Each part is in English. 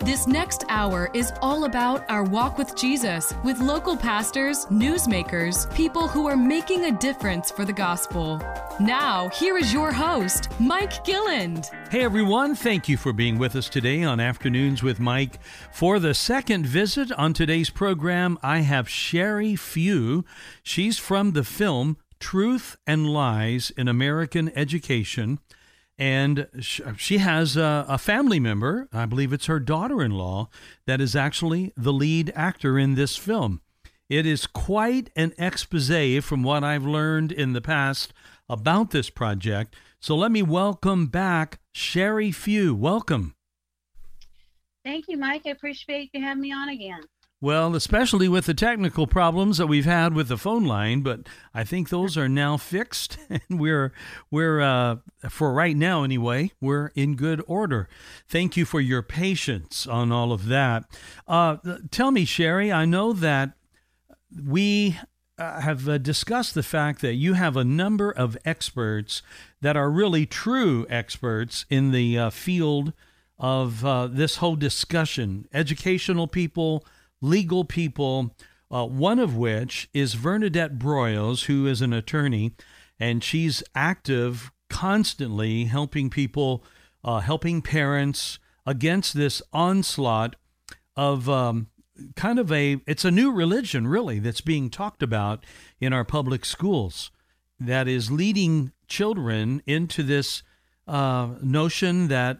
This next hour is all about our walk with Jesus with local pastors, newsmakers, people who are making a difference for the gospel. Now, here is your host, Mike Gilland. Hey everyone, thank you for being with us today on Afternoons with Mike. For the second visit on today's program, I have Sherry Few. She's from the film Truth and Lies in American Education and uh, she has a, a, family member, I believe it's her daughter in law, that is actually the lead actor in this film. It is quite an expose from what I've learned in the past about this project. So let me welcome back Sherry Few. Welcome. Thank you, Mike. I appreciate you having me on again. Well, especially with the technical problems that we've had with the phone line, but I think those are now fixed, and we're we're uh, for right now anyway, we're in good order. Thank you for your patience on all of that. Uh, tell me, Sherry, I know that we uh, have uh, discussed the fact that you have a number of experts that are really true experts in the uh, field of uh, this whole discussion, educational people legal people, uh, one of which is Vernadette Broyles, who is an attorney, and she's active constantly helping people, uh, helping parents against this onslaught of um, kind of a, it's a new religion, really, that's being talked about in our public schools that is leading children into this uh, notion that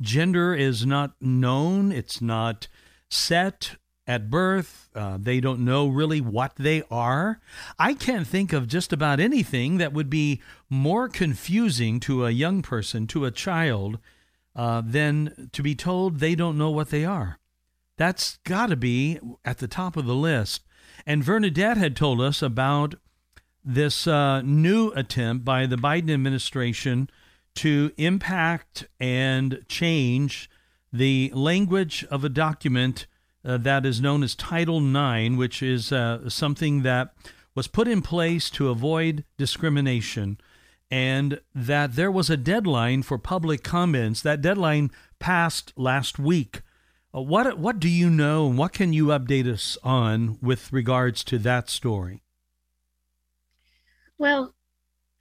gender is not known, it's not set, at birth. Uh, they don't know really what they are. I can't think of just about anything that would be more confusing to a young person, to a child, uh, than to be told they don't know what they are. That's got to be at the top of the list. And Vernadette had told us about this uh, new attempt by the Biden administration to impact and change the language of a document uh, that is known as Title IX, which is uh, something that was put in place to avoid discrimination, and that there was a deadline for public comments. That deadline passed last week. Uh, what what do you know, and what can you update us on with regards to that story? Well,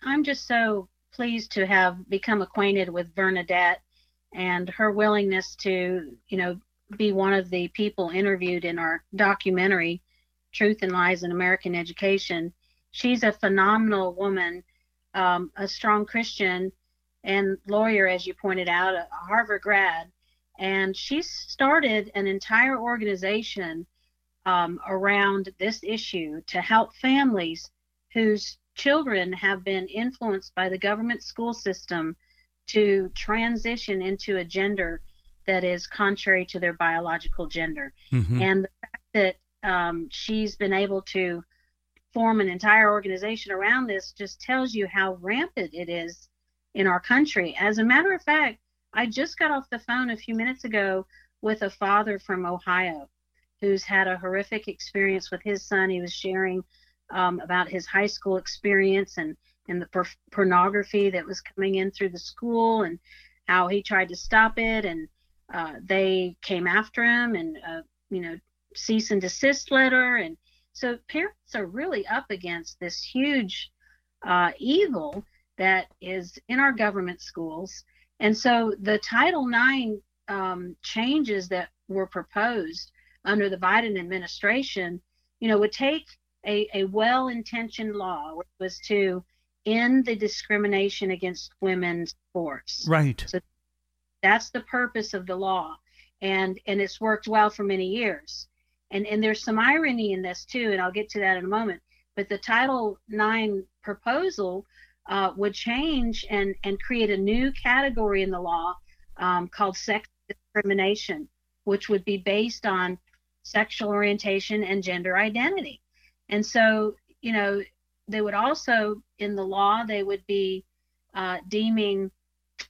I'm just so pleased to have become acquainted with Vernadette and her willingness to, you know, be one of the people interviewed in our documentary, Truth and Lies in American Education. She's a phenomenal woman, um, a strong Christian and lawyer, as you pointed out, a Harvard grad. And she started an entire organization um, around this issue to help families whose children have been influenced by the government school system to transition into a gender that is contrary to their biological gender. Mm-hmm. And the fact that um, she's been able to form an entire organization around this just tells you how rampant it is in our country. As a matter of fact, I just got off the phone a few minutes ago with a father from Ohio who's had a horrific experience with his son. He was sharing um, about his high school experience and and the por- pornography that was coming in through the school and how he tried to stop it and uh, they came after him and uh, you know cease and desist letter. And so parents are really up against this huge uh, evil that is in our government schools. And so the title ix um, changes that were proposed under the biden administration you know would take a, a well-intentioned law which was to end the discrimination against women's sports. Right. So that's the purpose of the law. And and it's worked well for many years. And and there's some irony in this too, and I'll get to that in a moment. But the Title IX proposal uh, would change and and create a new category in the law um, called sex discrimination, which would be based on sexual orientation and gender identity. And so, you know, they would also in the law they would be uh, deeming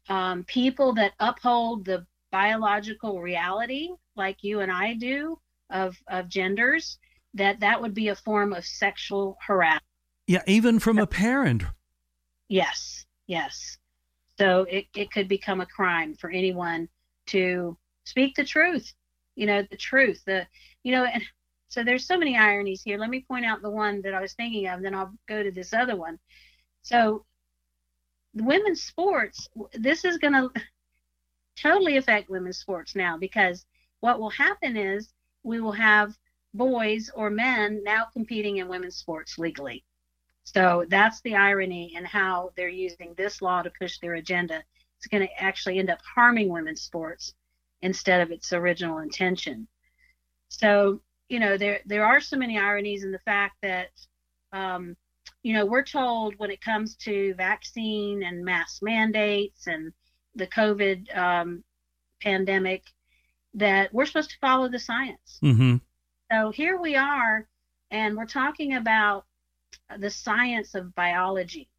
um, people that uphold the biological reality, like you and I do, of, of genders, that that would be a form of sexual harassment. Yeah, even from a parent. Yes, yes. So it, it could become a crime for anyone to speak the truth, you know, the truth, the, you know, and so there's so many ironies here. Let me point out the one that I was thinking of, then I'll go to this other one. So women's sports, this is going to totally affect women's sports now because what will happen is we will have boys or men now competing in women's sports legally. So that's the irony in how they're using this law to push their agenda. It's going to actually end up harming women's sports instead of its original intention. So, you know, there there are so many ironies in the fact that um, you know, we're told when it comes to vaccine and mask mandates and the COVID um, pandemic that we're supposed to follow the science. Mm-hmm. So here we are, and we're talking about the science of biology.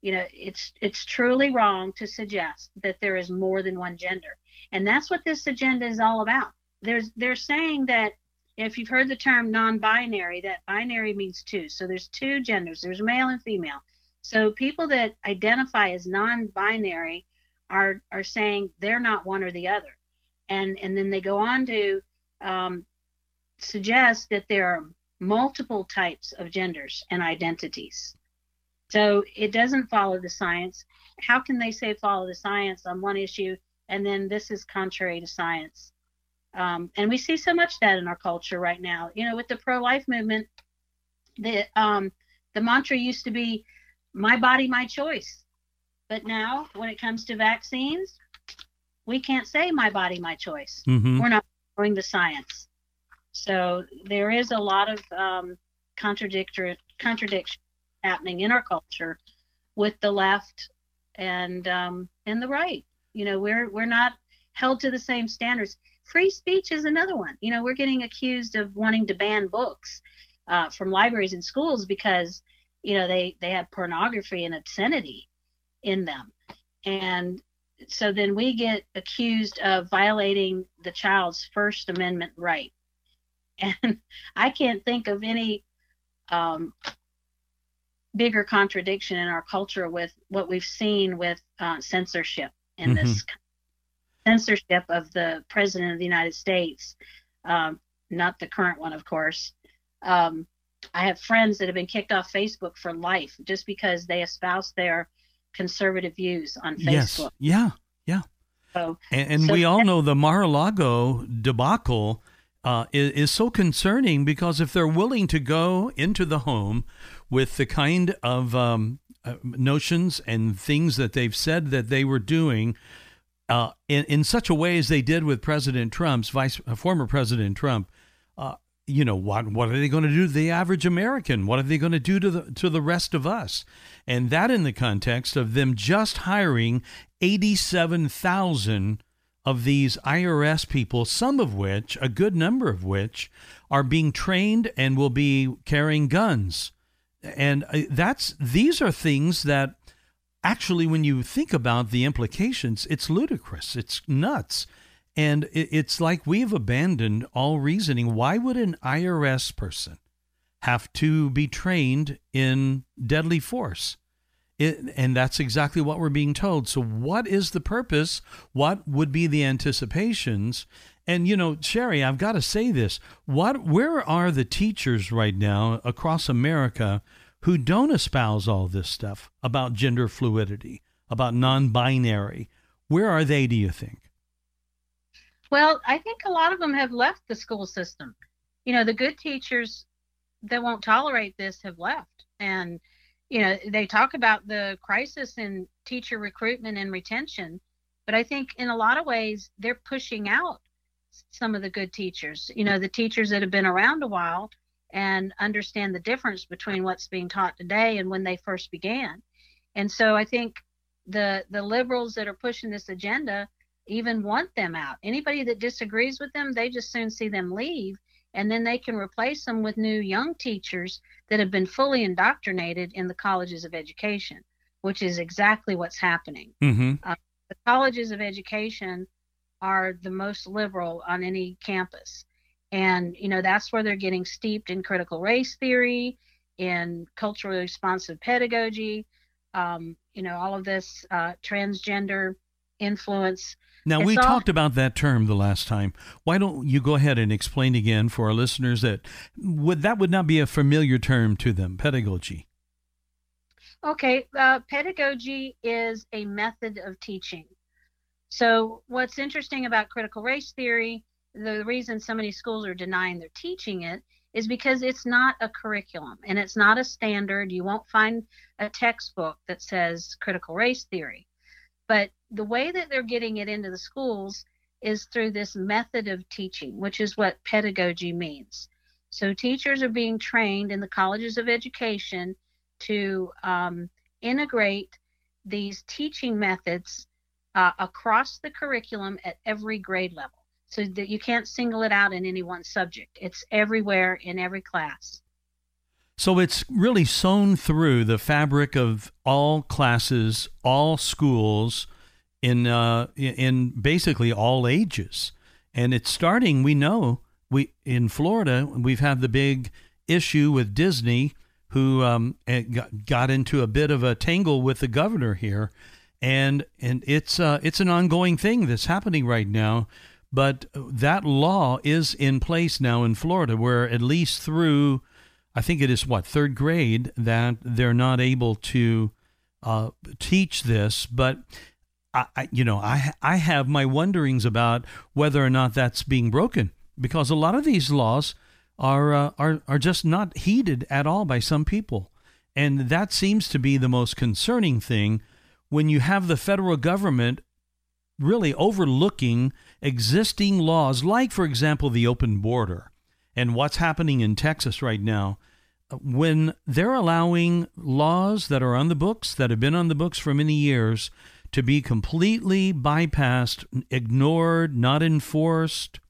You know, it's it's truly wrong to suggest that there is more than one gender, and that's what this agenda is all about. There's they're saying that if you've heard the term non-binary, that binary means two. So there's two genders. There's male and female. So people that identify as non-binary are are saying they're not one or the other, and and then they go on to um, suggest that there are multiple types of genders and identities. So it doesn't follow the science. How can they say follow the science on one issue and then this is contrary to science? Um, and we see so much that in our culture right now. You know, with the pro-life movement, the um, the mantra used to be "My body, my choice," but now when it comes to vaccines, we can't say "My body, my choice." Mm-hmm. We're not following the science. So there is a lot of um, contradictory contradiction happening in our culture with the left and um, and the right. You know, we're we're not held to the same standards. Free speech is another one. You know, we're getting accused of wanting to ban books uh, from libraries and schools because you know they they have pornography and obscenity in them, and so then we get accused of violating the child's First Amendment right and I can't think of any um, bigger contradiction in our culture with what we've seen with uh, censorship in mm-hmm. this censorship of the president of the United States, um, not the current one, of course. Um, I have friends that have been kicked off Facebook for life just because they espouse their conservative views on Facebook. Yes. Yeah. Yeah. So, and, and so we all know the Mar-a-Lago debacle uh, is, is so concerning because if they're willing to go into the home with the kind of um, uh, notions and things that they've said that they were doing uh, in, in such a way as they did with President Trump's vice, uh, former President Trump, uh, you know what what are they going to do to the average American? What are they going to do to the to the rest of us? And that in the context of them just hiring eighty seven thousand of these IRS people, some of which, a good number of which, are being trained and will be carrying guns. And uh, that's these are things that actually, when you think about the implications, it's ludicrous. It's nuts. And it's like we've abandoned all reasoning. Why would an IRS person have to be trained in deadly force? It, and that's exactly what we're being told. So, what is the purpose? What would be the anticipations? And you know, Sherry, I've got to say this: what, where are the teachers right now across America who don't espouse all this stuff about gender fluidity, about non-binary? Where are they? Do you think? Well, I think a lot of them have left the school system. You know, the good teachers that won't tolerate this have left, and you know, they talk about the crisis in teacher recruitment and retention, but I think in a lot of ways they're pushing out some of the good teachers, you know, the teachers that have been around a while and understand the difference between what's being taught today and when they first began. And so I think the the liberals that are pushing this agenda even want them out. Anybody that disagrees with them, they just soon see them leave and then they can replace them with new young teachers that have been fully indoctrinated in the colleges of education, which is exactly what's happening. Mm-hmm. Uh, the colleges of education are the most liberal on any campus. And, you know, that's where they're getting steeped in critical race theory, in culturally responsive pedagogy, um, you know, all of this uh, transgender influence. Now, It's we all- talked about that term the last time. Why don't you go ahead and explain again for our listeners that would that would not be a familiar term to them, pedagogy? Okay, uh, pedagogy is a method of teaching. So, what's interesting about critical race theory, the reason so many schools are denying they're teaching it is because it's not a curriculum and it's not a standard. You won't find a textbook that says critical race theory. But the way that they're getting it into the schools is through this method of teaching, which is what pedagogy means. So, teachers are being trained in the colleges of education to um, integrate these teaching methods uh, across the curriculum at every grade level so that you can't single it out in any one subject. It's everywhere in every class. So it's really sewn through the fabric of all classes, all schools, in uh, in basically all ages, and it's starting. We know we in Florida we've had the big issue with Disney, who um, eh, got, got into a bit of a tangle with the governor here, and and it's uh, it's an ongoing thing that's happening right now. But that law is in place now in Florida, where at least through I think it is what third grade that they're not able to uh, teach this, but I, you know, I I have my wonderings about whether or not that's being broken because a lot of these laws are uh, are are just not heeded at all by some people, and that seems to be the most concerning thing when you have the federal government really overlooking existing laws, like for example the open border and what's happening in Texas right now, when they're allowing laws that are on the books, that have been on the books for many years, to be completely bypassed, ignored, not enforced,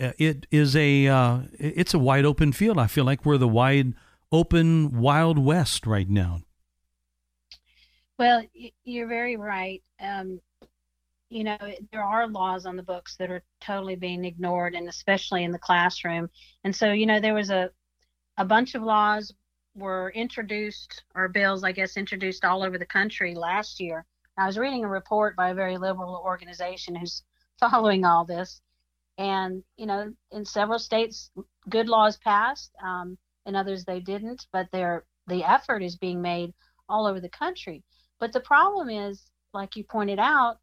uh, it is a uh, it's a wide open field. I feel like we're the wide open wild west right now. Well, you're very right. Um, you know, there are laws on the books that are totally being ignored, and especially in the classroom. And so, you know, there was a a bunch of laws were introduced, or bills, I guess, introduced all over the country last year. I was reading a report by a very liberal organization who's following all this, and you know, in several states, good laws passed. Um, in others, they didn't, but they're the effort is being made all over the country. But the problem is, like you pointed out,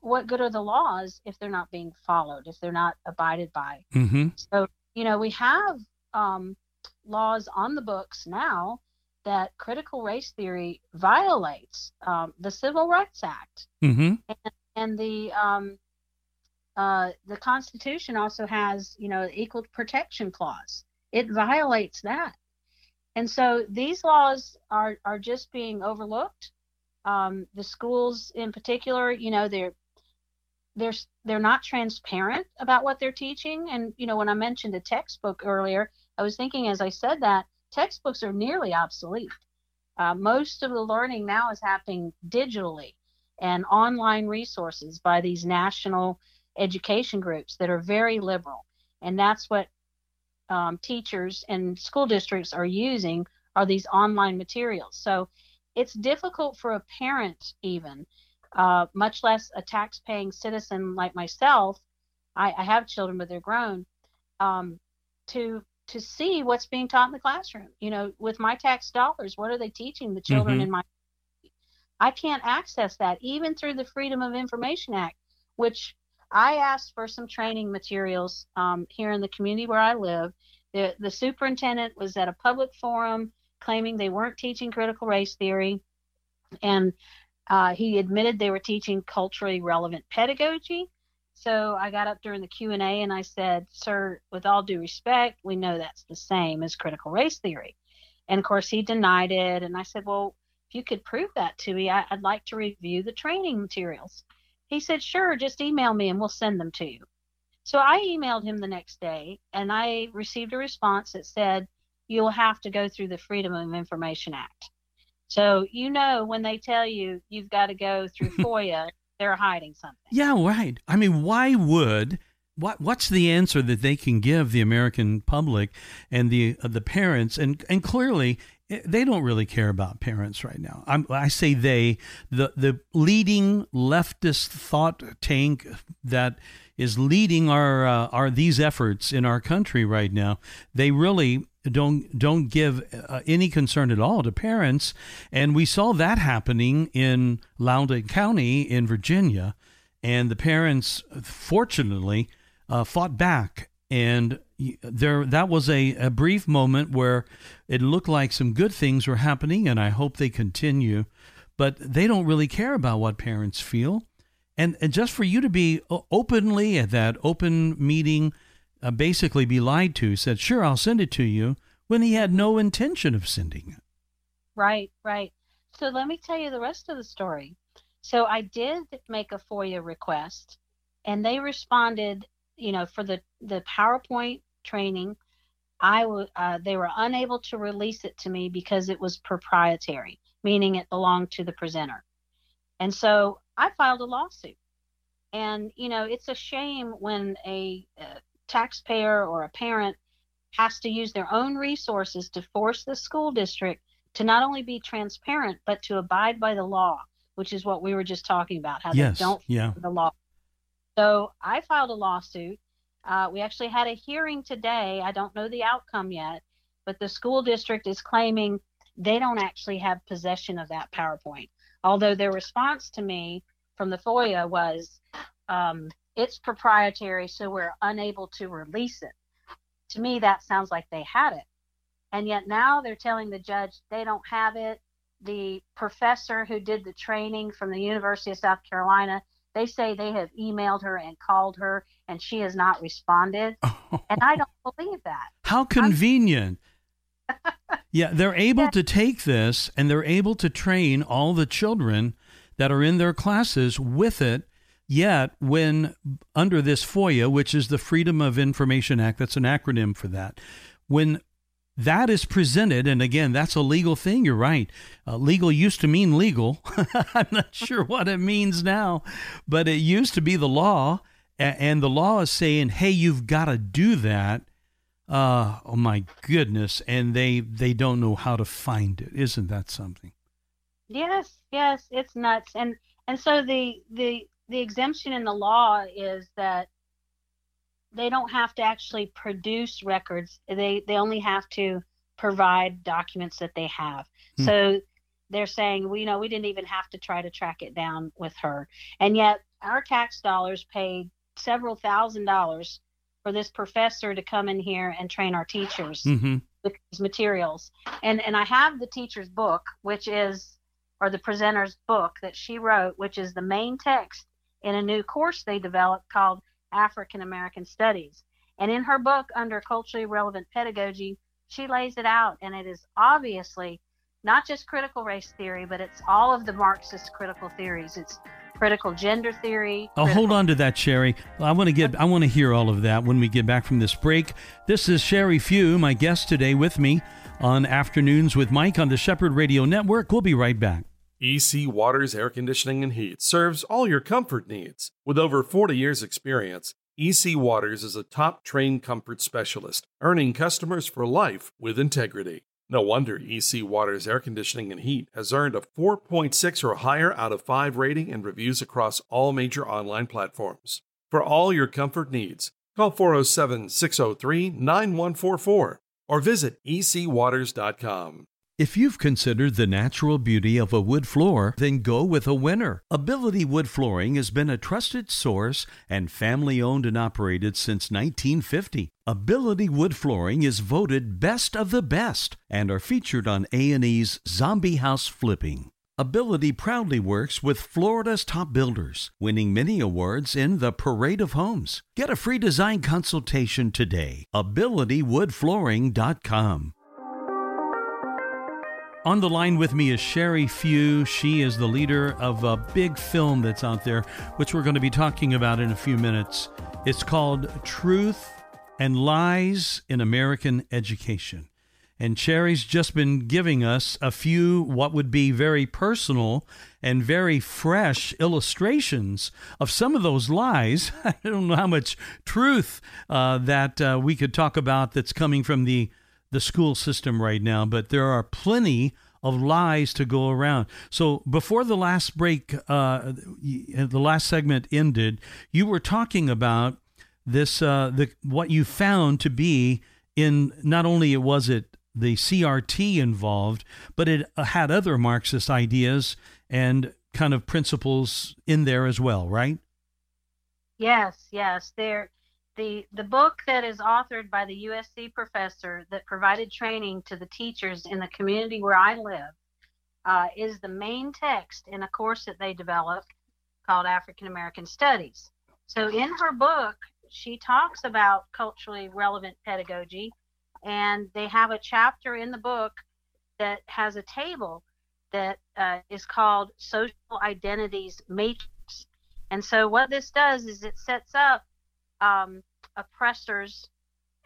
what good are the laws if they're not being followed, if they're not abided by? Mm-hmm. So, you know, we have um, laws on the books now that critical race theory violates um, the Civil Rights Act Mm-hmm. and the um, uh, the Constitution also has, you know, equal protection clause. It violates that, and so these laws are are just being overlooked. Um, the schools, in particular, you know, they're they're they're not transparent about what they're teaching. And you know, when I mentioned a textbook earlier, I was thinking as I said that textbooks are nearly obsolete. Uh, most of the learning now is happening digitally and online resources by these national education groups that are very liberal. And that's what um, teachers and school districts are using are these online materials. So it's difficult for a parent even, uh, much less a tax-paying citizen like myself. I, I have children, but they're grown. Um, to to see what's being taught in the classroom. You know, with my tax dollars, what are they teaching the children Mhm. in my I can't access that even through the Freedom of Information Act, which I asked for some training materials um, here in the community where I live. The, the superintendent was at a public forum claiming they weren't teaching critical race theory, and uh, he admitted they were teaching culturally relevant pedagogy. So I got up during the Q and A and I said, "Sir, with all due respect, we know that's the same as critical race theory." And of course, he denied it. And I said, "Well, if you could prove that to me, I, I'd like to review the training materials." He said, "Sure, just email me and we'll send them to you." So I emailed him the next day and I received a response that said, "You'll have to go through the Freedom of Information Act." So you know when they tell you you've got to go through FOIA, they're hiding something. Yeah, right. I mean, why would what what's the answer that they can give the American public and the uh, the parents and and clearly eh, they don't really care about parents right now. I'm, i say they the the leading leftist thought tank that is leading our uh, our these efforts in our country right now. They really don't don't give uh, any concern at all to parents, and we saw that happening in Loudoun County in Virginia, and the parents fortunately uh, fought back, and there that was a, a brief moment where it looked like some good things were happening, and I hope they continue. But they don't really care about what parents feel, and and just for you to be openly at that open meeting, uh, basically be lied to, said sure I'll send it to you when he had no intention of sending it. Right, right. So let me tell you the rest of the story. So I did make a FOIA request, and they responded you know, for the the PowerPoint training, I w- uh, they were unable to release it to me because it was proprietary, meaning it belonged to the presenter. And so I filed a lawsuit. And you know, it's a shame when a, a taxpayer or a parent has to use their own resources to force the school district to not only be transparent but to abide by the law, which is what we were just talking about, how yes, they don't yeah. the law. So I filed a lawsuit. Uh, we actually had a hearing today. I don't know the outcome yet, but the school district is claiming they don't actually have possession of that PowerPoint. Although their response to me from the FOIA was, um, it's proprietary, so we're unable to release it. To me, that sounds like they had it. And yet now they're telling the judge they don't have it. The professor who did the training from the University of South Carolina they say they have emailed her and called her and she has not responded. and I don't believe that. How convenient. yeah, they're able yeah. to take this and they're able to train all the children that are in their classes with it. Yet, when under this FOIA, which is the Freedom of Information Act, that's an acronym for that, when that is presented, and again, that's a legal thing. You're right. Uh, legal used to mean legal. I'm not sure what it means now, but it used to be the law, and the law is saying, "Hey, you've got to do that." Uh, oh my goodness, and they they don't know how to find it. Isn't that something? Yes, yes, it's nuts. And and so the the the exemption in the law is that they don't have to actually produce records. They they only have to provide documents that they have. Hmm. So they're saying we you know we didn't even have to try to track it down with her, and yet our tax dollars paid several thousand dollars for this professor to come in here and train our teachers mm-hmm. with these materials. And and I have the teacher's book, which is or the presenter's book that she wrote, which is the main text in a new course they developed called African American Studies. And in her book, under culturally relevant pedagogy, she lays it out, and it is obviously not just critical race theory, but it's all of the Marxist critical theories. It's critical gender theory. Oh, hold on to that, Sherry. I want to get I want to hear all of that when we get back from this break. This is Sherry Few, my guest today with me on Afternoons with Mike on the Shepherd Radio Network. We'll be right back. EC Waters Air Conditioning and Heat serves all your comfort needs. With over 40 years' experience, EC Waters is a top trained comfort specialist, earning customers for life with integrity. No wonder EC Waters Air Conditioning and Heat has earned a 4.6 or higher out of 5 rating and reviews across all major online platforms. For all your comfort needs, call 407 603 9144 or visit ecwaters.com. If you've considered the natural beauty of a wood floor, then go with a winner. Ability Wood Flooring has been a trusted source and family owned and operated since 1950. Ability Wood Flooring is voted best of the best and are featured on A&E's Zombie House Flipping. Ability proudly works with Florida's top builders, winning many awards in the Parade of Homes. Get a free design consultation today. AbilityWoodFlooring.com. On the line with me is Sherry Few. She is the leader of a big film that's out there, which we're going to be talking about in a few minutes. It's called Truth and Lies in American Education. And Sherry's just been giving us a few what would be very personal and very fresh illustrations of some of those lies. I don't know how much truth uh, that uh, we could talk about that's coming from the the school system right now, but there are plenty of lies to go around. So before the last break, uh, the last segment ended, you were talking about this uh, the what you found to be in not only was it the CRT involved, but it uh, had other Marxist ideas and kind of principles in there as well, right? Yes, yes. There, the the book that is authored by the USC professor that provided training to the teachers in the community where I live uh, is the main text in a course that they developed called African American Studies. So in her book, she talks about culturally relevant pedagogy, and they have a chapter in the book that has a table that uh, is called Social Identities Matrix. And so, what this does is it sets up um, oppressors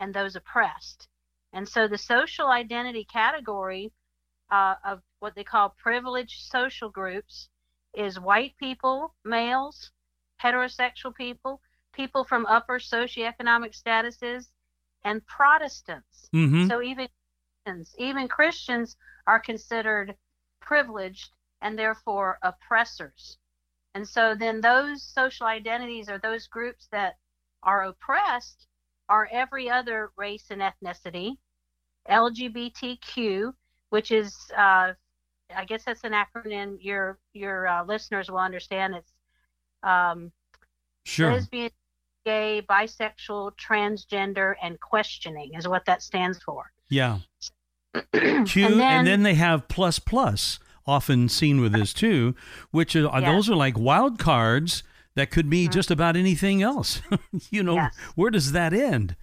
and those oppressed. And so, the social identity category uh, of what they call privileged social groups is white people, males, heterosexual people, people from upper socioeconomic statuses, and Protestants. Mm-hmm. So even Christians, even Christians are considered privileged and therefore oppressors. And so then those social identities or those groups that are oppressed are every other race and ethnicity, LGBTQ, which is uh, I guess that's an acronym your your uh, listeners will understand. It's um, sure. lesbian, gay, bisexual, transgender, and questioning is what that stands for. Yeah. Q, and then, and then, they have plus plus, often seen with this too, which are yes. those are like wild cards that could be mm-hmm. just about anything else. you know, yes. where does that end?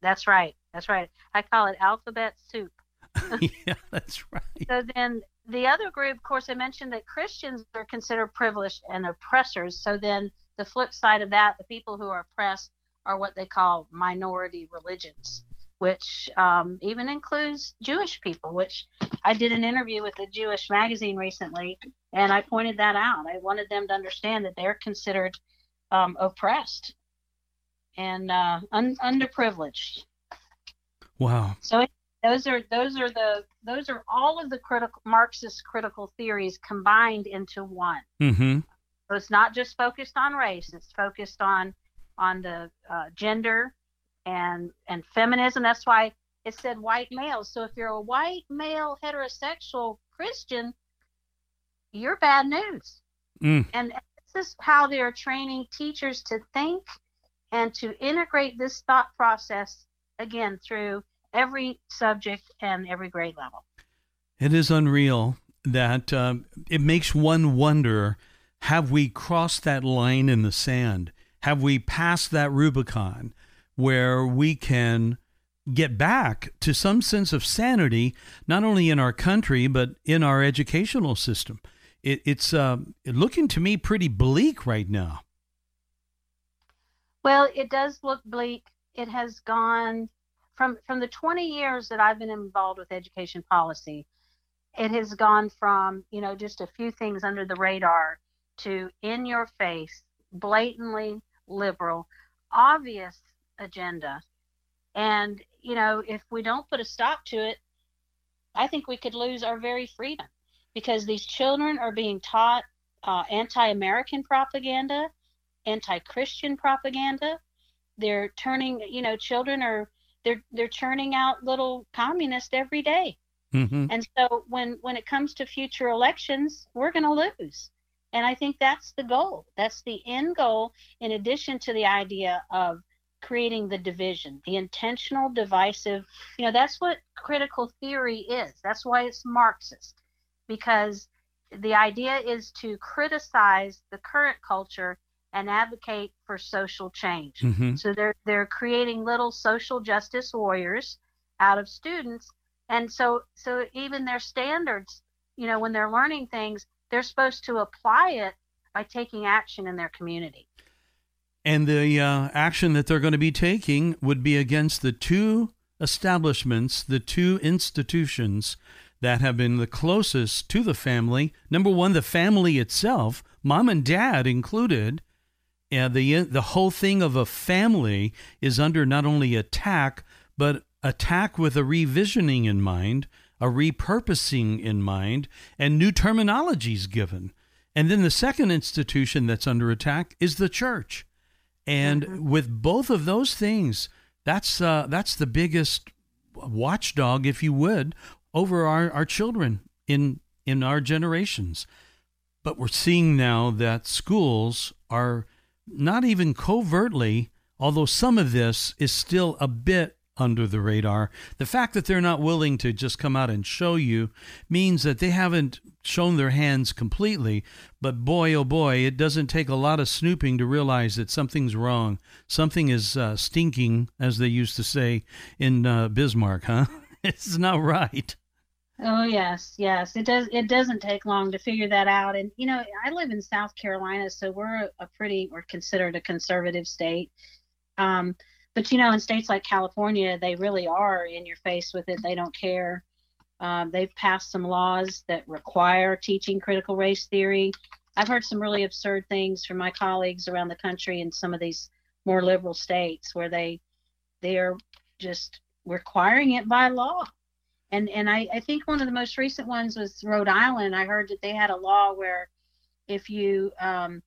That's right. That's right. I call it alphabet soup. yeah, that's right. So then the other group, of course, I mentioned that Christians are considered privileged and oppressors. So then the flip side of that, the people who are oppressed are what they call minority religions, which um, even includes Jewish people, which I did an interview with a Jewish magazine recently, and I pointed that out. I wanted them to understand that they're considered um, oppressed and uh, un- underprivileged. Wow. So those are those are the those are all of the critical Marxist critical theories combined into one. Mm-hmm. So it's not just focused on race; it's focused on on the uh, gender and and feminism. That's why it said white males. So if you're a white male heterosexual Christian, you're bad news. Mm. And this is how they're training teachers to think and to integrate this thought process again through every subject and every grade level. It is unreal that um, it makes one wonder have we crossed that line in the sand? Have we passed that Rubicon where we can get back to some sense of sanity, not only in our country, but in our educational system? It, it's uh, looking to me pretty bleak right now. Well, it does look bleak. It has gone from from the 20 years that I've been involved with education policy. It has gone from you know just a few things under the radar to in your face, blatantly liberal, obvious agenda. And, you know, if we don't put a stop to it, I think we could lose our very freedom because these children are being taught uh, anti American propaganda, anti Christian propaganda. They're turning, you know, children are. They're, they're churning out little communists every day. Mm-hmm. And so when when it comes to future elections, we're going to lose. And I think that's the goal. That's the end goal, in addition to the idea of creating the division, the intentional divisive. You know, that's what critical theory is. That's why it's Marxist, because the idea is to criticize the current culture and advocate for social change. Mm-hmm. So they're they're creating little social justice warriors out of students. And so so even their standards, you know, when they're learning things, they're supposed to apply it by taking action in their community. And the uh, action that they're going to be taking would be against the two establishments, the two institutions that have been the closest to the family. Number one, the family itself, mom and dad included. And the the whole thing of a family is under not only attack, but attack with a revisioning in mind, a repurposing in mind, and new terminologies given. And then the second institution that's under attack is the church. And mm-hmm. with both of those things, that's uh, that's the biggest watchdog, if you would, over our, our children in in our generations. But we're seeing now that schools are not even covertly, although some of this is still a bit under the radar. The fact that they're not willing to just come out and show you means that they haven't shown their hands completely. But boy, oh boy, it doesn't take a lot of snooping to realize that something's wrong. Something is uh, stinking, as they used to say in uh, Bismarck, huh? it's not right. Oh yes, yes. It does. It doesn't take long to figure that out. And you know, I live in South Carolina, so we're a pretty, we're considered a conservative state. Um, but you know, in states like California, they really are in your face with it. They don't care. Um, they've passed some laws that require teaching critical race theory. I've heard some really absurd things from my colleagues around the country in some of these more liberal states where they they are just requiring it by law. And and I, I think one of the most recent ones was Rhode Island. I heard that they had a law where if you um,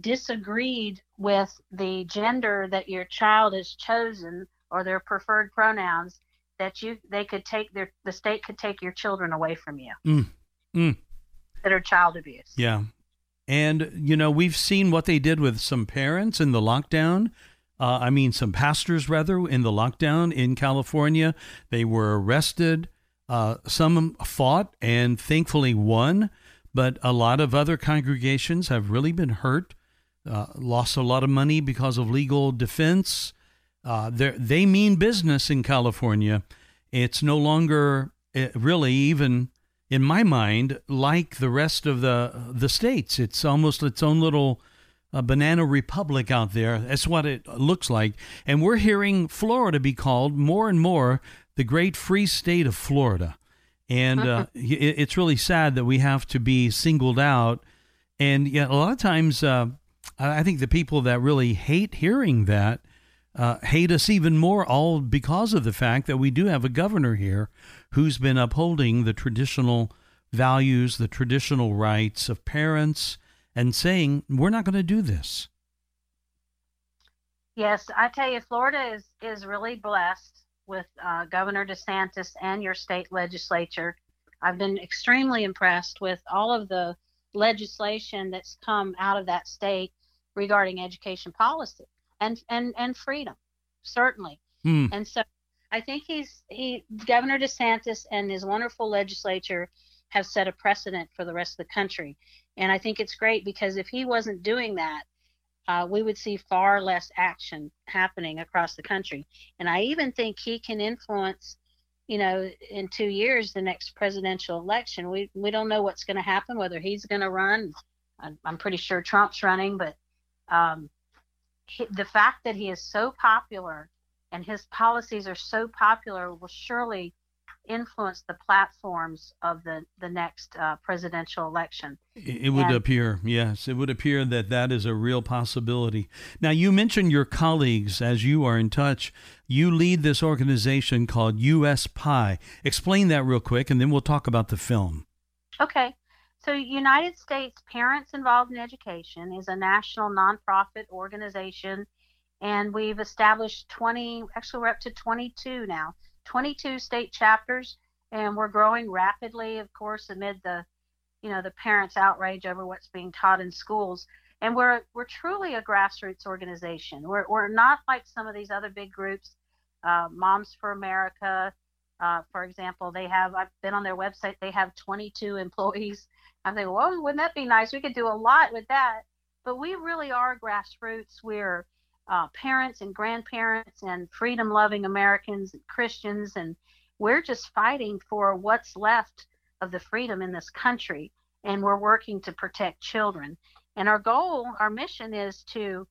disagreed with the gender that your child has chosen or their preferred pronouns, that you they could take their the state could take your children away from you. Mm. Mm. That are child abuse. Yeah. And you know, we've seen what they did with some parents in the lockdown. Uh, I mean, some pastors rather in the lockdown in California. They were arrested. Uh, some fought and thankfully won, but a lot of other congregations have really been hurt uh, lost a lot of money because of legal defense. Uh, they mean business in California. It's no longer eh, really even in my mind like the rest of the the states. It's almost its own little uh, banana republic out there. That's what it looks like. And we're hearing Florida be called more and more the great free state of Florida. And uh, it, it's really sad that we have to be singled out. And yeah, a lot of times uh, I think the people that really hate hearing that uh, hate us even more, all because of the fact that we do have a governor here who's been upholding the traditional values, the traditional rights of parents, and saying, we're not going to do this. Yes, I tell you, Florida is, is really blessed with uh, Governor DeSantis and your state legislature. I've been extremely impressed with all of the legislation that's come out of that state regarding education policy and and and freedom, certainly. Mm. And so I think he's he Governor DeSantis and his wonderful legislature have set a precedent for the rest of the country. And I think it's great because if he wasn't doing that, uh, we would see far less action happening across the country. And I even think he can influence, you know, in two years, the next presidential election. We we don't know what's going to happen, whether he's going to run. I'm pretty sure Trump's running, but um, he, the fact that he is so popular and his policies are so popular will surely influence the platforms of the the next uh, presidential election. It would and, appear, yes, it would appear that that is a real possibility. Now, you mentioned your colleagues as you are in touch. You lead this organization called US PIE. Explain that real quick, and then we'll talk about the film. Okay. So, United States Parents Involved in Education is a national nonprofit organization, and we've established 20, actually, we're up to 22 now, 22 state chapters, and we're growing rapidly, of course, amid the you know the parents outrage over what's being taught in schools. And we're we're truly a grassroots organization. We're, we're not like some of these other big groups uh, moms for america uh, for example. They have i've been on their website they have 22 employees I think, well, wouldn't that be nice? We could do a lot with that. But we really are grassroots. We're uh, parents and grandparents and freedom loving Americans and Christians. And we're just fighting for what's left of the freedom in this country. And we're working to protect children. And our goal, our mission is to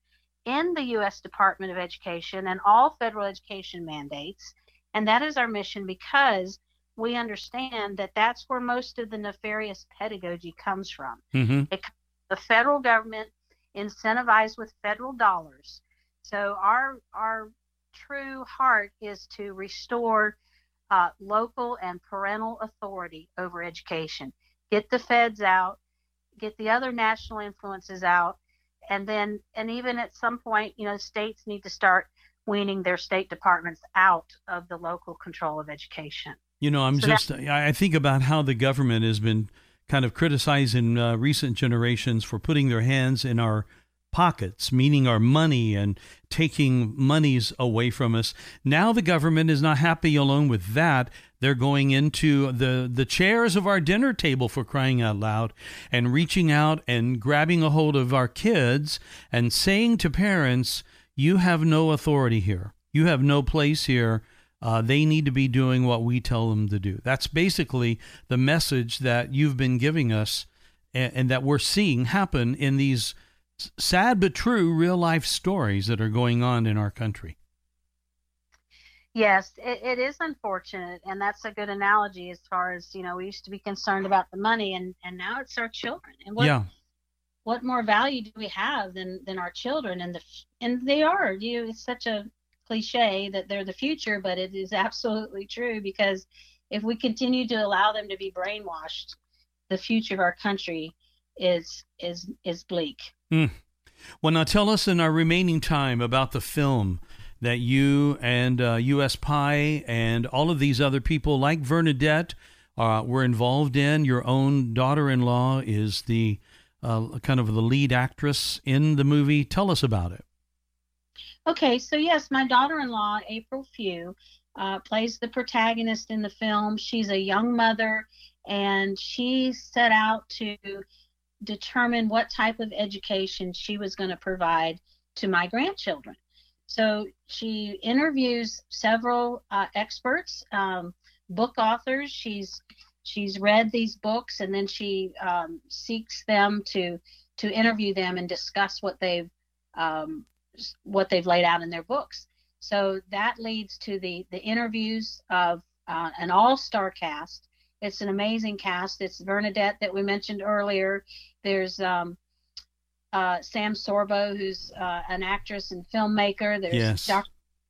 end the U.S. Department of Education and all federal education mandates And that is our mission because we understand that that's where most of the nefarious pedagogy comes from. Mm-hmm. It, the federal government incentivized with federal dollars. So our our true heart is to restore uh, local and parental authority over education. Get the feds out, get the other national influences out, and then and even at some point, you know, states need to start weaning their state departments out of the local control of education. You know, I'm So just, I think about how the government has been kind of criticizing uh, recent generations for putting their hands in our pockets, meaning our money and taking monies away from us. Now the government is not happy alone with that. They're going into the, the chairs of our dinner table for crying out loud and reaching out and grabbing a hold of our kids and saying to parents, you have no authority here. You have no place here. Uh, they need to be doing what we tell them to do. That's basically the message that you've been giving us and, and that we're seeing happen in these sad but true real life stories that are going on in our country. Yes, it, it is unfortunate, and that's a good analogy as far as you know. We used to be concerned about the money, and and now it's our children. And what yeah. what more value do we have than than our children? And the and they are. You, it's such a cliche that they're the future, but it is absolutely true because if we continue to allow them to be brainwashed, the future of our country is is is bleak. Well, now tell us in our remaining time about the film that you and uh, USPIE and all of these other people, like Bernadette, uh, were involved in. Your own daughter-in-law is the uh, kind of the lead actress in the movie. Tell us about it. Okay, so yes, my daughter-in-law April Few uh, plays the protagonist in the film. She's a young mother, and she set out to determine what type of education she was going to provide to my grandchildren. So she interviews several uh, experts, um, book authors. She's she's read these books, and then she um, seeks them to to interview them and discuss what they've um, what they've laid out in their books. So that leads to the the interviews of uh, an all-star cast. It's an amazing cast. It's Bernadette that we mentioned earlier. There's um, uh, Sam Sorbo, who's uh, an actress and filmmaker. There's Yes. Doc-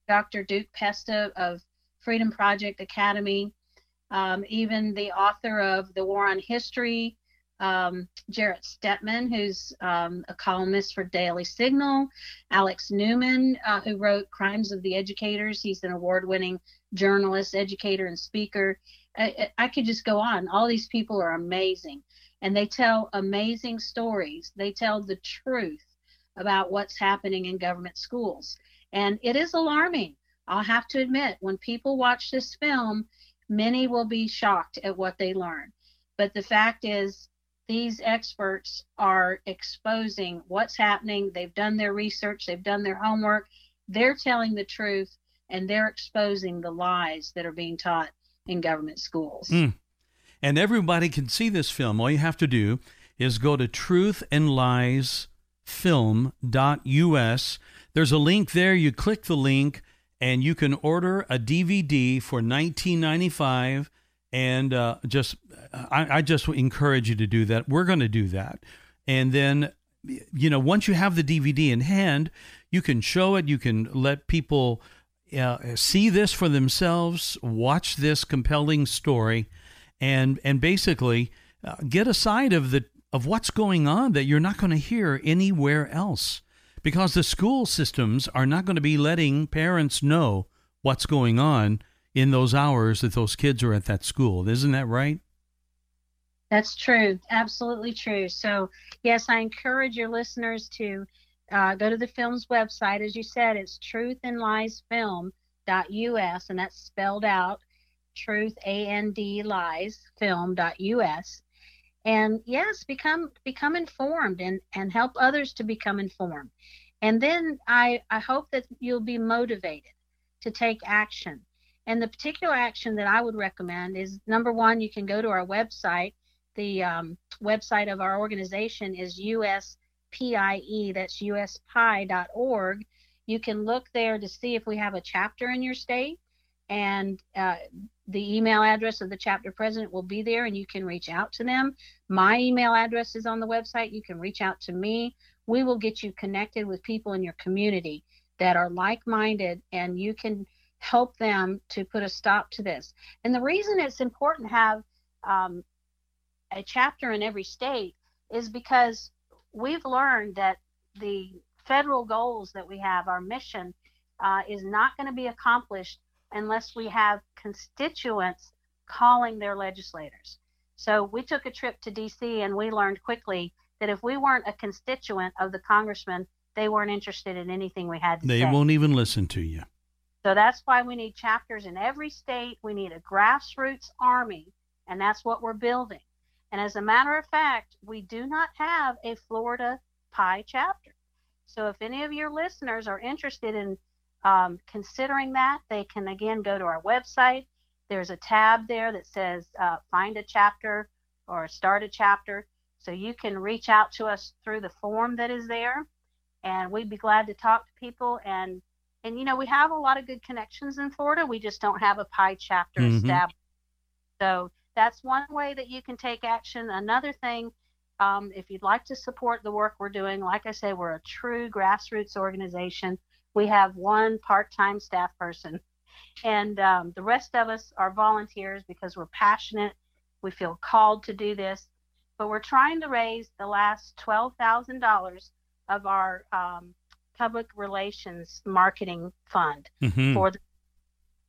Dr. Duke Pesta of Freedom Project Academy. Um, even the author of The War on History, um, Jarrett Stepman, who's um, a columnist for Daily Signal, Alex Newman, uh, who wrote Crimes of the Educators. He's an award winning journalist, educator, and speaker. I, I could just go on. All these people are amazing, and they tell amazing stories. They tell the truth about what's happening in government schools. And it is alarming. I'll have to admit, when people watch this film, many will be shocked at what they learn. But the fact is, these experts are exposing what's happening. They've done their research, they've done their homework, they're telling the truth, and they're exposing the lies that are being taught in government schools. Mm. And everybody can see this film. All you have to do is go to truthandliesfilm.us. There's a link there. You click the link and you can order a DVD for 19.95 and uh, just I, I just encourage you to do that. We're going to do that. And then you know, once you have the DVD in hand, you can show it, you can let people uh, see this for themselves, watch this compelling story, and and basically uh, get a side of the of what's going on that you're not going to hear anywhere else, because the school systems are not going to be letting parents know what's going on in those hours that those kids are at that school. Isn't that right? That's true. Absolutely true. So, yes, I encourage your listeners to uh, go to the film's website. As you said, it's truthandliesfilm.us, and that's spelled out truth, A N D lies, film.us. And yes, become become informed and, and help others to become informed. And then I, I hope that you'll be motivated to take action. And the particular action that I would recommend is number one, you can go to our website the um, website of our organization is USPIE, that's uspie.org. You can look there to see if we have a chapter in your state. and uh, the email address of the chapter president will be there and you can reach out to them. My email address is on the website. You can reach out to me. We will get you connected with people in your community that are like minded and you can help them to put a stop to this. And the reason it's important to have um, a chapter in every state is because we've learned that the federal goals that we have, our mission, uh, is not going to be accomplished unless we have constituents calling their legislators. So we took a trip to DC and we learned quickly that if we weren't a constituent of the congressman, they weren't interested in anything we had to they say. They won't even listen to you. So that's why we need chapters in every state. We need a grassroots army, and that's what we're building. And as a matter of fact, we do not have a Florida PIE chapter. So if any of your listeners are interested in um, considering that, they can again go to our website. There's a tab there that says uh, find a chapter or start a chapter. So you can reach out to us through the form that is there, and we'd be glad to talk to people. And and you know we have a lot of good connections in Florida. We just don't have a PIE chapter mm-hmm. established. So that's one way that you can take action. Another thing, um, if you'd like to support the work we're doing, like I say, we're a true grassroots organization. We have one part-time staff person, and um, the rest of us are volunteers because we're passionate. We feel called to do this, but we're trying to raise the last twelve thousand dollars of our um, public relations marketing fund mm-hmm. for. The,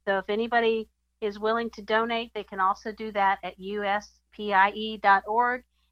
so if anybody is willing to donate, they can also do that at uspie.org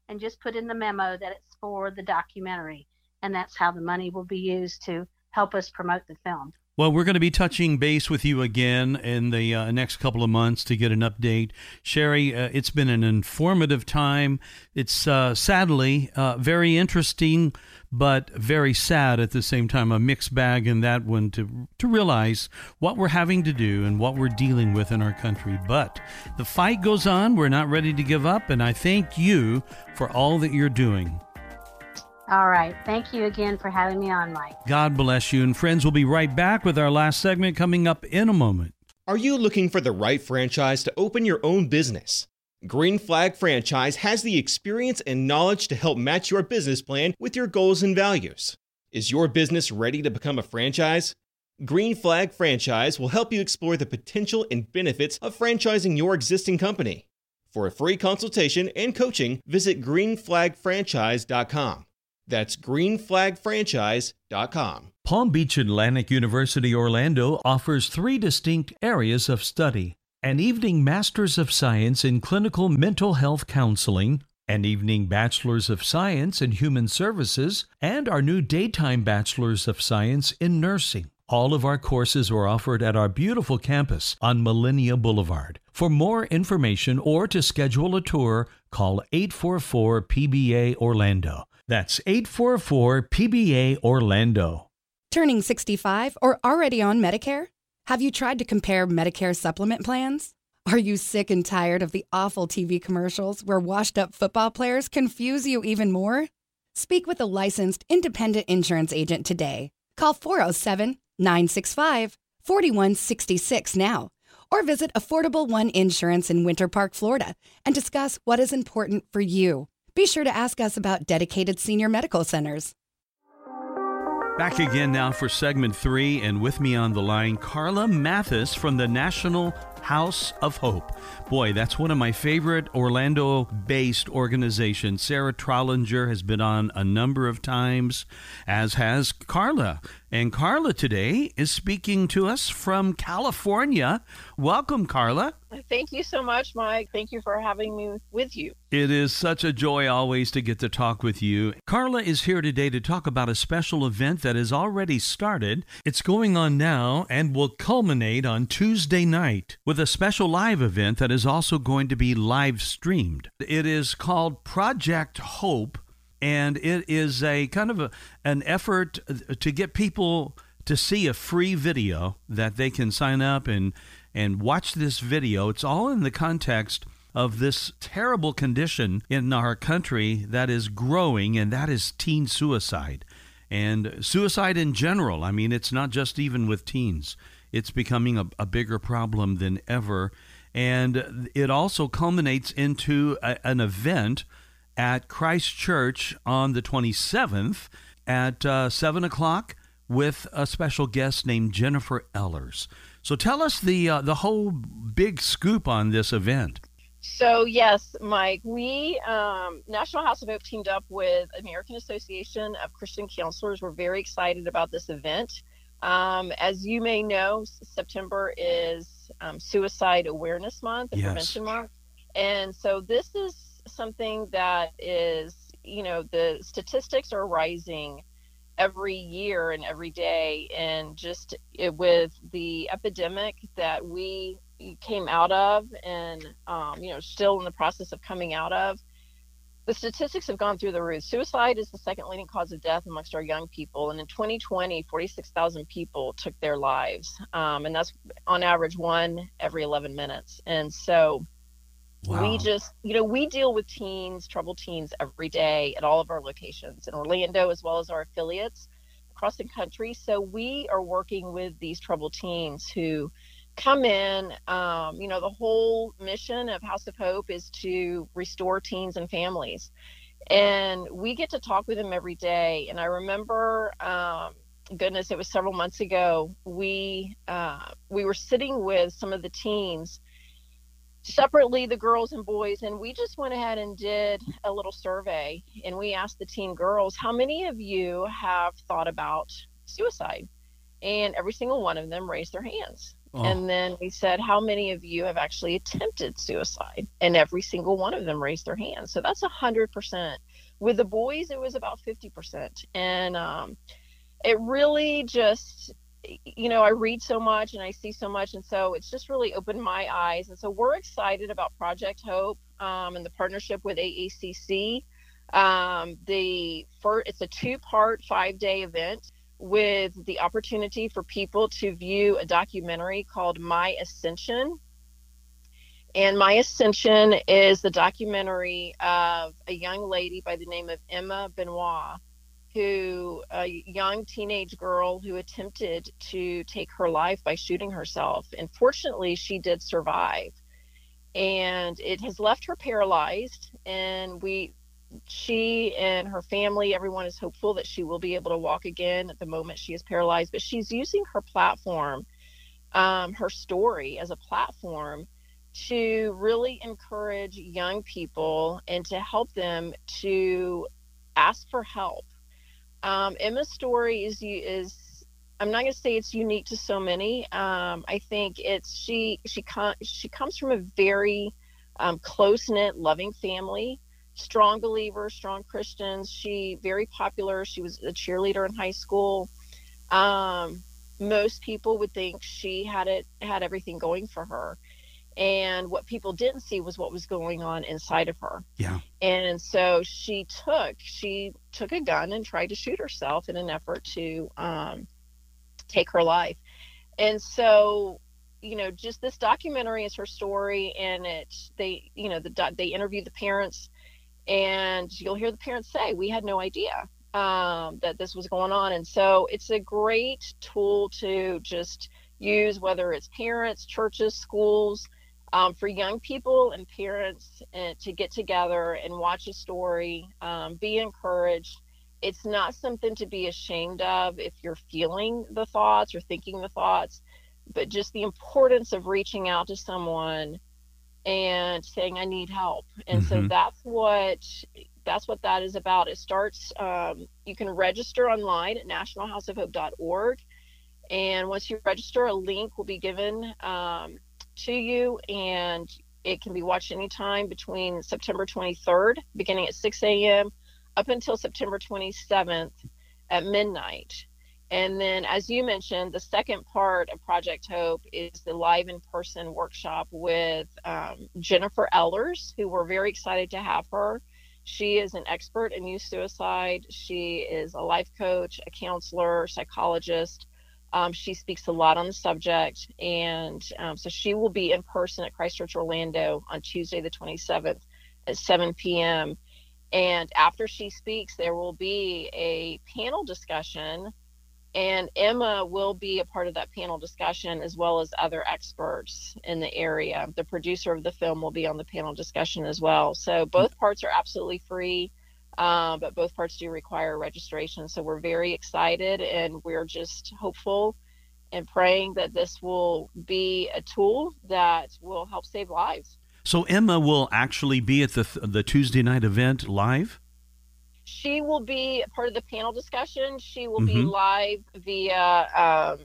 and just put in the memo that it's for the documentary, and that's how the money will be used to help us promote the film. Well, we're going to be touching base with you again in the uh, next couple of months to get an update. Sherry, uh, it's been an informative time. It's uh, sadly uh, very interesting, but very sad at the same time. A mixed bag in that one to, to realize what we're having to do and what we're dealing with in our country. But the fight goes on. We're not ready to give up. And I thank you for all that you're doing. All right. Thank you again for having me on, Mike. God bless you. And friends, we'll be right back with our last segment coming up in a moment. Are you looking for the right franchise to open your own business? Green Flag Franchise has the experience and knowledge to help match your business plan with your goals and values. Is your business ready to become a franchise? Green Flag Franchise will help you explore the potential and benefits of franchising your existing company. For a free consultation and coaching, visit greenflagfranchise.com. That's greenflagfranchise.com. Palm Beach Atlantic University Orlando offers three distinct areas of study an evening Master's of Science in Clinical Mental Health Counseling, an evening Bachelor's of Science in Human Services, and our new daytime Bachelor's of Science in Nursing. All of our courses are offered at our beautiful campus on Millenia Boulevard. For more information or to schedule a tour, call 844 PBA Orlando. That's 844 PBA Orlando. Turning 65 or already on Medicare? Have you tried to compare Medicare supplement plans? Are you sick and tired of the awful TV commercials where washed up football players confuse you even more? Speak with a licensed independent insurance agent today. Call 407 965 4166 now or visit Affordable One Insurance in Winter Park, Florida and discuss what is important for you. Be sure to ask us about dedicated senior medical centers. Back again now for segment three, and with me on the line, Carla Mathis from the National House of Hope. Boy, that's one of my favorite Orlando based organizations. Sarah Trollinger has been on a number of times, as has Carla. And Carla today is speaking to us from California. Welcome, Carla. Thank you so much, Mike. Thank you for having me with you. It is such a joy always to get to talk with you. Carla is here today to talk about a special event that has already started. It's going on now and will culminate on Tuesday night with a special live event that is also going to be live streamed. It is called Project Hope and it is a kind of a, an effort uh, to get people to see a free video that they can sign up and and watch this video. It's all in the context of this terrible condition in our country that is growing, and that is teen suicide and suicide in general. I mean, it's not just even with teens. It's becoming a, a bigger problem than ever. And it also culminates into a, an event at Christ Church on the 27th at uh, 7 o'clock with a special guest named Jennifer Ellers. So tell us the uh, the whole big scoop on this event. So yes, Mike, we um, National House of Hope teamed up with American Association of Christian Counselors. We're very excited about this event. Um, as you may know, September is um, Suicide Awareness Month and yes. Prevention Month, and so this is something that is, you know, the statistics are rising every year and every day, and just it, with the epidemic that we came out of and um, you know still in the process of coming out of the statistics have gone through the roof. Suicide is the second leading cause of death amongst our young people and in 2020 46000 people took their lives. Um, and that's on average one every 11 minutes. And so wow. we just you know we deal with teens troubled teens every day at all of our locations in orlando as well as our affiliates across the country. So we are working with these troubled teens who come in. Um, you know, the whole mission of House of Hope is to restore teens and families. And we get to talk with them every day. And I remember, um, goodness, it was several months ago. We uh, we were sitting with some of the teens separately, the girls and boys, and we just went ahead and did a little survey. And we asked the teen girls, "How many of you have thought about suicide?" And every single one of them raised their hands. Oh. And then we said, How many of you have actually attempted suicide? And every single one of them raised their hand. So that's 100%. With the boys, it was about 50%. And um, it really just, you know, I read so much and I see so much. And so it's just really opened my eyes. And so we're excited about Project Hope um, and the partnership with AACC. Um, the first, it's a two part, five day event with the opportunity for people to view a documentary called My Ascension. And My Ascension is the documentary of a young lady by the name of Emma Benoit, who, a young teenage girl who attempted to take her life by shooting herself. And fortunately, she did survive. And it has left her paralyzed. And we, she and her family, everyone is hopeful that she will be able to walk again at the moment she is paralyzed. But she's using her platform, um, her story as a platform to really encourage young people and to help them to ask for help. Um, Emma's story is is I'm not going to say it's unique to so many. Um, I think it's she she com- she comes from a very um, close knit, loving family strong believer, strong Christians. She very popular. She was a cheerleader in high school. Um, most people would think she had it had everything going for her. And what people didn't see was what was going on inside of her. Yeah. And so she took she took a gun and tried to shoot herself in an effort to um, take her life. And so you know just this documentary is her story and it they you know the they interview the parents and you'll hear the parents say we had no idea um, that this was going on. And so it's a great tool to just use whether it's parents churches schools um, for young people and parents to get together and watch a story um, be encouraged. It's not something to be ashamed of if you're feeling the thoughts or thinking the thoughts but just the importance of reaching out to someone and saying I need help. And mm-hmm. so that's what that's what that is about. It starts um, you can register online at nationalhouseofhope.org. And once you register, a link will be given um, to you, and it can be watched anytime between September 23rd, beginning at 6 a.m., up until September 27th at midnight. And then, as you mentioned, the second part of Project Hope is the live in person workshop with um, Jennifer Ellers, who we're very excited to have her. She is an expert in youth suicide. She is a life coach, a counselor, psychologist. Um, she speaks a lot on the subject. And um, so she will be in person at Christ Church Orlando on Tuesday, the 27th at 7 p.m. And after she speaks, there will be a panel discussion and Emma will be a part of that panel discussion as well as other experts in the area. The producer of the film will be on the panel discussion as well. So both parts are absolutely free, uh, but both parts do require registration. So we're very excited and we're just hopeful and praying that this will be a tool that will help save lives. So Emma will actually be at the the Tuesday night event live. She will be part of the panel discussion. She will mm-hmm. be live via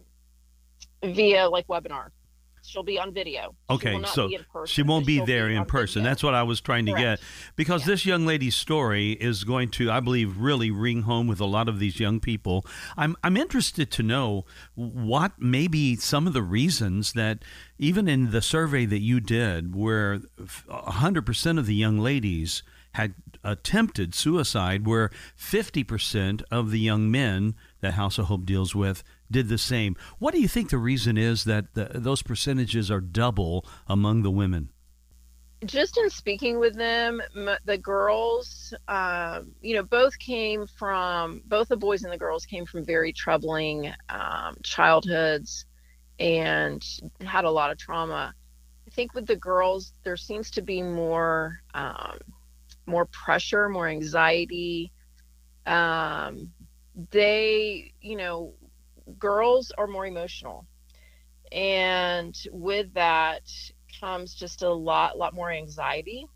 um, via like webinar. She'll be on video. Okay, she so she won't be there be in person. Video. That's what I was trying to Correct. get. Because yeah. this young lady's story is going to, I believe, really ring home with a lot of these young people. I'm I'm interested to know what maybe some of the reasons that even in the survey that you did, where 100% of the young ladies had attempted suicide, where 50% of the young men that House of Hope deals with did the same. What do you think the reason is that the, those percentages are double among the women? Just in speaking with them, the girls, um, you know, both came from, both the boys and the girls came from very troubling um, childhoods and had a lot of trauma. I think with the girls, there seems to be more, um, more pressure, more anxiety. Um, they, you know, girls are more emotional. And with that comes just a lot, lot more anxiety,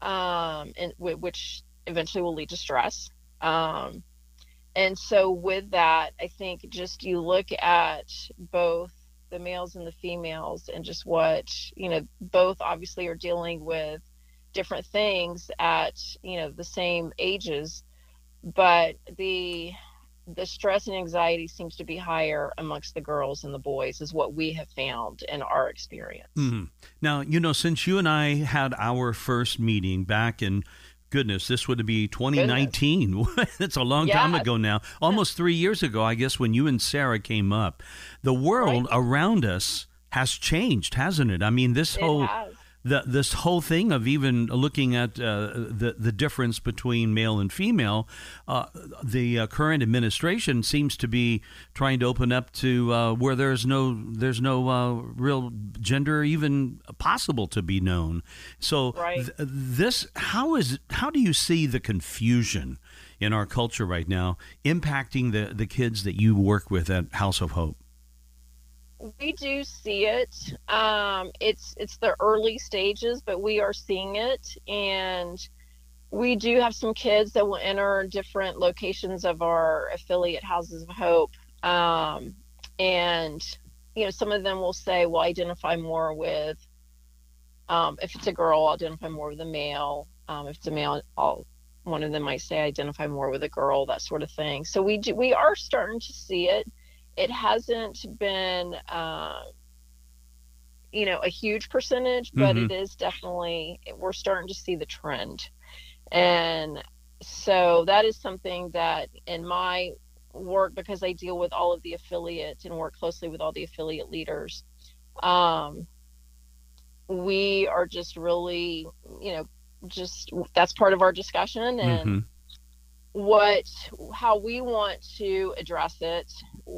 um, and which eventually will lead to stress. Um, and so with that, I think just you look at both the males and the females and just what, you know, both obviously are dealing with different things at, you know, the same ages, but the the stress and anxiety seems to be higher amongst the girls and the boys is what we have found in our experience. Mm-hmm. now you know since you and i had our first meeting back in goodness this would be 2019 it's a long time ago now. Almost three years ago i guess when you and sarah came up the world right. around us has changed hasn't it? I mean this it whole has the, this whole thing of even looking at uh, the the difference between male and female, uh, the uh, current administration seems to be trying to open up to uh, where there's no there's no uh, real gender even possible to be known. So right. th- this how is how do you see the confusion in our culture right now impacting the the kids that you work with at House of Hope? We do see it. Um, it's it's the early stages, but we are seeing it, and we do have some kids that will enter different locations of our affiliate houses of hope, um, and you know some of them will say, "Well, identify more with." Um, if it's a girl, I'll identify more with a male. Um, if it's a male, I'll one of them might say identify more with a girl, that sort of thing. So we do, we are starting to see it it hasn't been uh, you know a huge percentage but mm-hmm. it is definitely we're starting to see the trend and so that is something that in my work because i deal with all of the affiliates and work closely with all the affiliate leaders um, we are just really you know just that's part of our discussion and mm-hmm what how we want to address it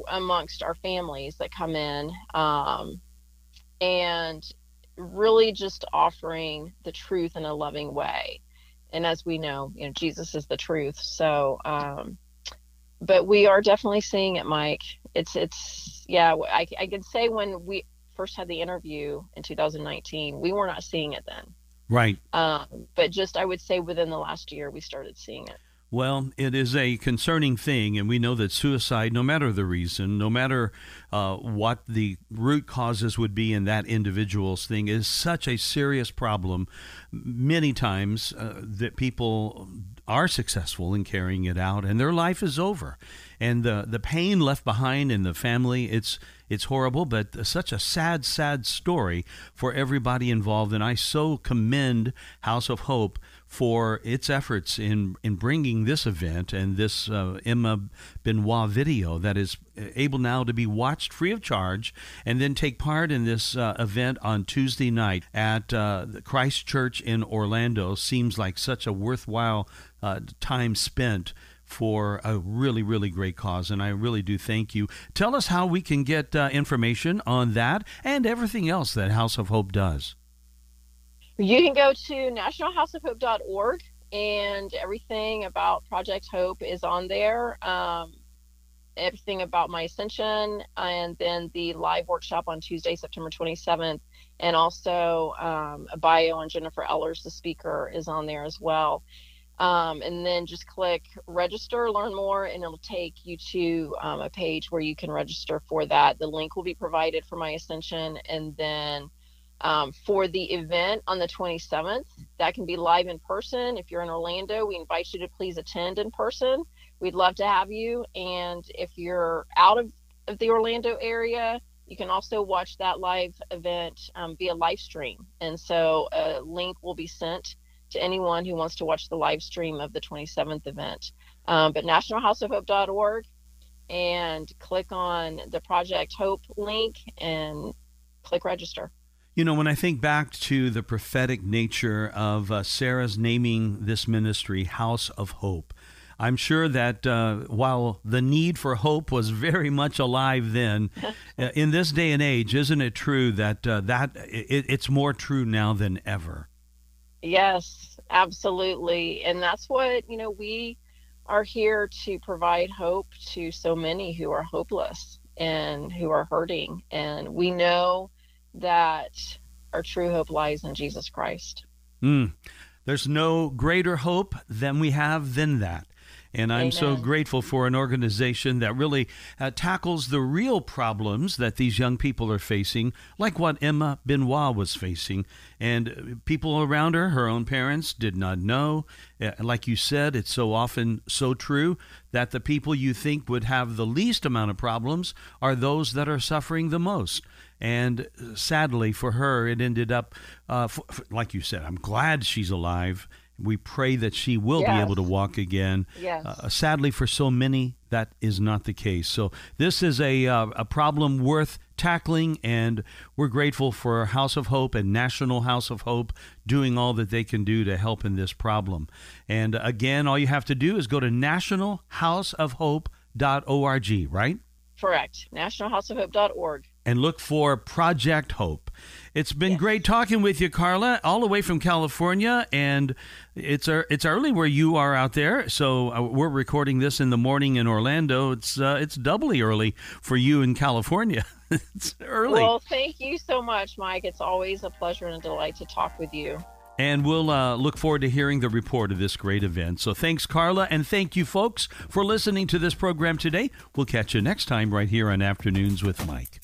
amongst our families that come in um, and really just offering the truth in a loving way. And as we know you know jesus is the truth. So um, but we are definitely seeing it mike. It's it's yeah I, I can say when we first had the interview in 2019 we were not seeing it then. Right. Um, but just i would say within the last year we started seeing it well, it is a concerning thing, and we know that suicide, no matter the reason, no matter uh, what the root causes would be in that individual's thing, is such a serious problem. Many times uh, that people are successful in carrying it out, and their life is over, and the the pain left behind in the family, it's it's horrible, but such a sad, sad story for everybody involved. And I so commend House of Hope for its efforts in, in bringing this event and this uh, Emma Benoit video that is able now to be watched free of charge and then take part in this uh, event on Tuesday night at uh, Christ Church in Orlando seems like such a worthwhile uh, time spent for a really, really great cause, and I really do thank you. Tell us how we can get uh, information on that and everything else that House of Hope does. You can go to nationalhouseofhope.org, and everything about Project Hope is on there. Um, everything about my ascension, and then the live workshop on Tuesday, September 27th, and also um, a bio on Jennifer Ellers, the speaker, is on there as well. Um, and then just click register, learn more, and it'll take you to um, a page where you can register for that. The link will be provided for my ascension, and then um, for the event on the 27th, that can be live in person. If you're in Orlando, we invite you to please attend in person. We'd love to have you. And if you're out of, of the Orlando area, you can also watch that live event um, via live stream. And so a link will be sent to anyone who wants to watch the live stream of the 27th event. Um, but nationalhouseofhope.org and click on the Project Hope link and click register. You know, when I think back to the prophetic nature of uh, Sarah's naming this ministry House of Hope, I'm sure that uh, while the need for hope was very much alive then, uh, in this day and age, isn't it true that uh, that it, it's more true now than ever? Yes, absolutely. And that's what, you know, we are here to provide hope to so many who are hopeless and who are hurting. And we know that our true hope lies in Jesus Christ. Mm. There's no greater hope than we have than that. And I'm Amen. so grateful for an organization that really uh, tackles the real problems that these young people are facing, like what Emma Benoit was facing. And people around her, her own parents, did not know. Uh, like you said, it's so often so true that the people you think would have the least amount of problems are those that are suffering the most. And sadly for her, it ended up, uh, for, for, like you said, I'm glad she's alive we pray that she will yes. be able to walk again. Yes. Uh, sadly, for so many, that is not the case. So this is a uh, a problem worth tackling, and we're grateful for House of Hope and National House of Hope doing all that they can do to help in this problem. And again, all you have to do is go to nationalhouseofhope.org, right? Correct. Nationalhouseofhope.org and look for Project Hope. It's been yes. great talking with you, Carla, all the way from California, and it's uh, it's early where you are out there. So uh, we're recording this in the morning in Orlando. It's uh, it's doubly early for you in California. it's early. Well, thank you so much, Mike. It's always a pleasure and a delight to talk with you. And we'll uh, look forward to hearing the report of this great event. So thanks, Carla, and thank you, folks, for listening to this program today. We'll catch you next time right here on Afternoons with Mike.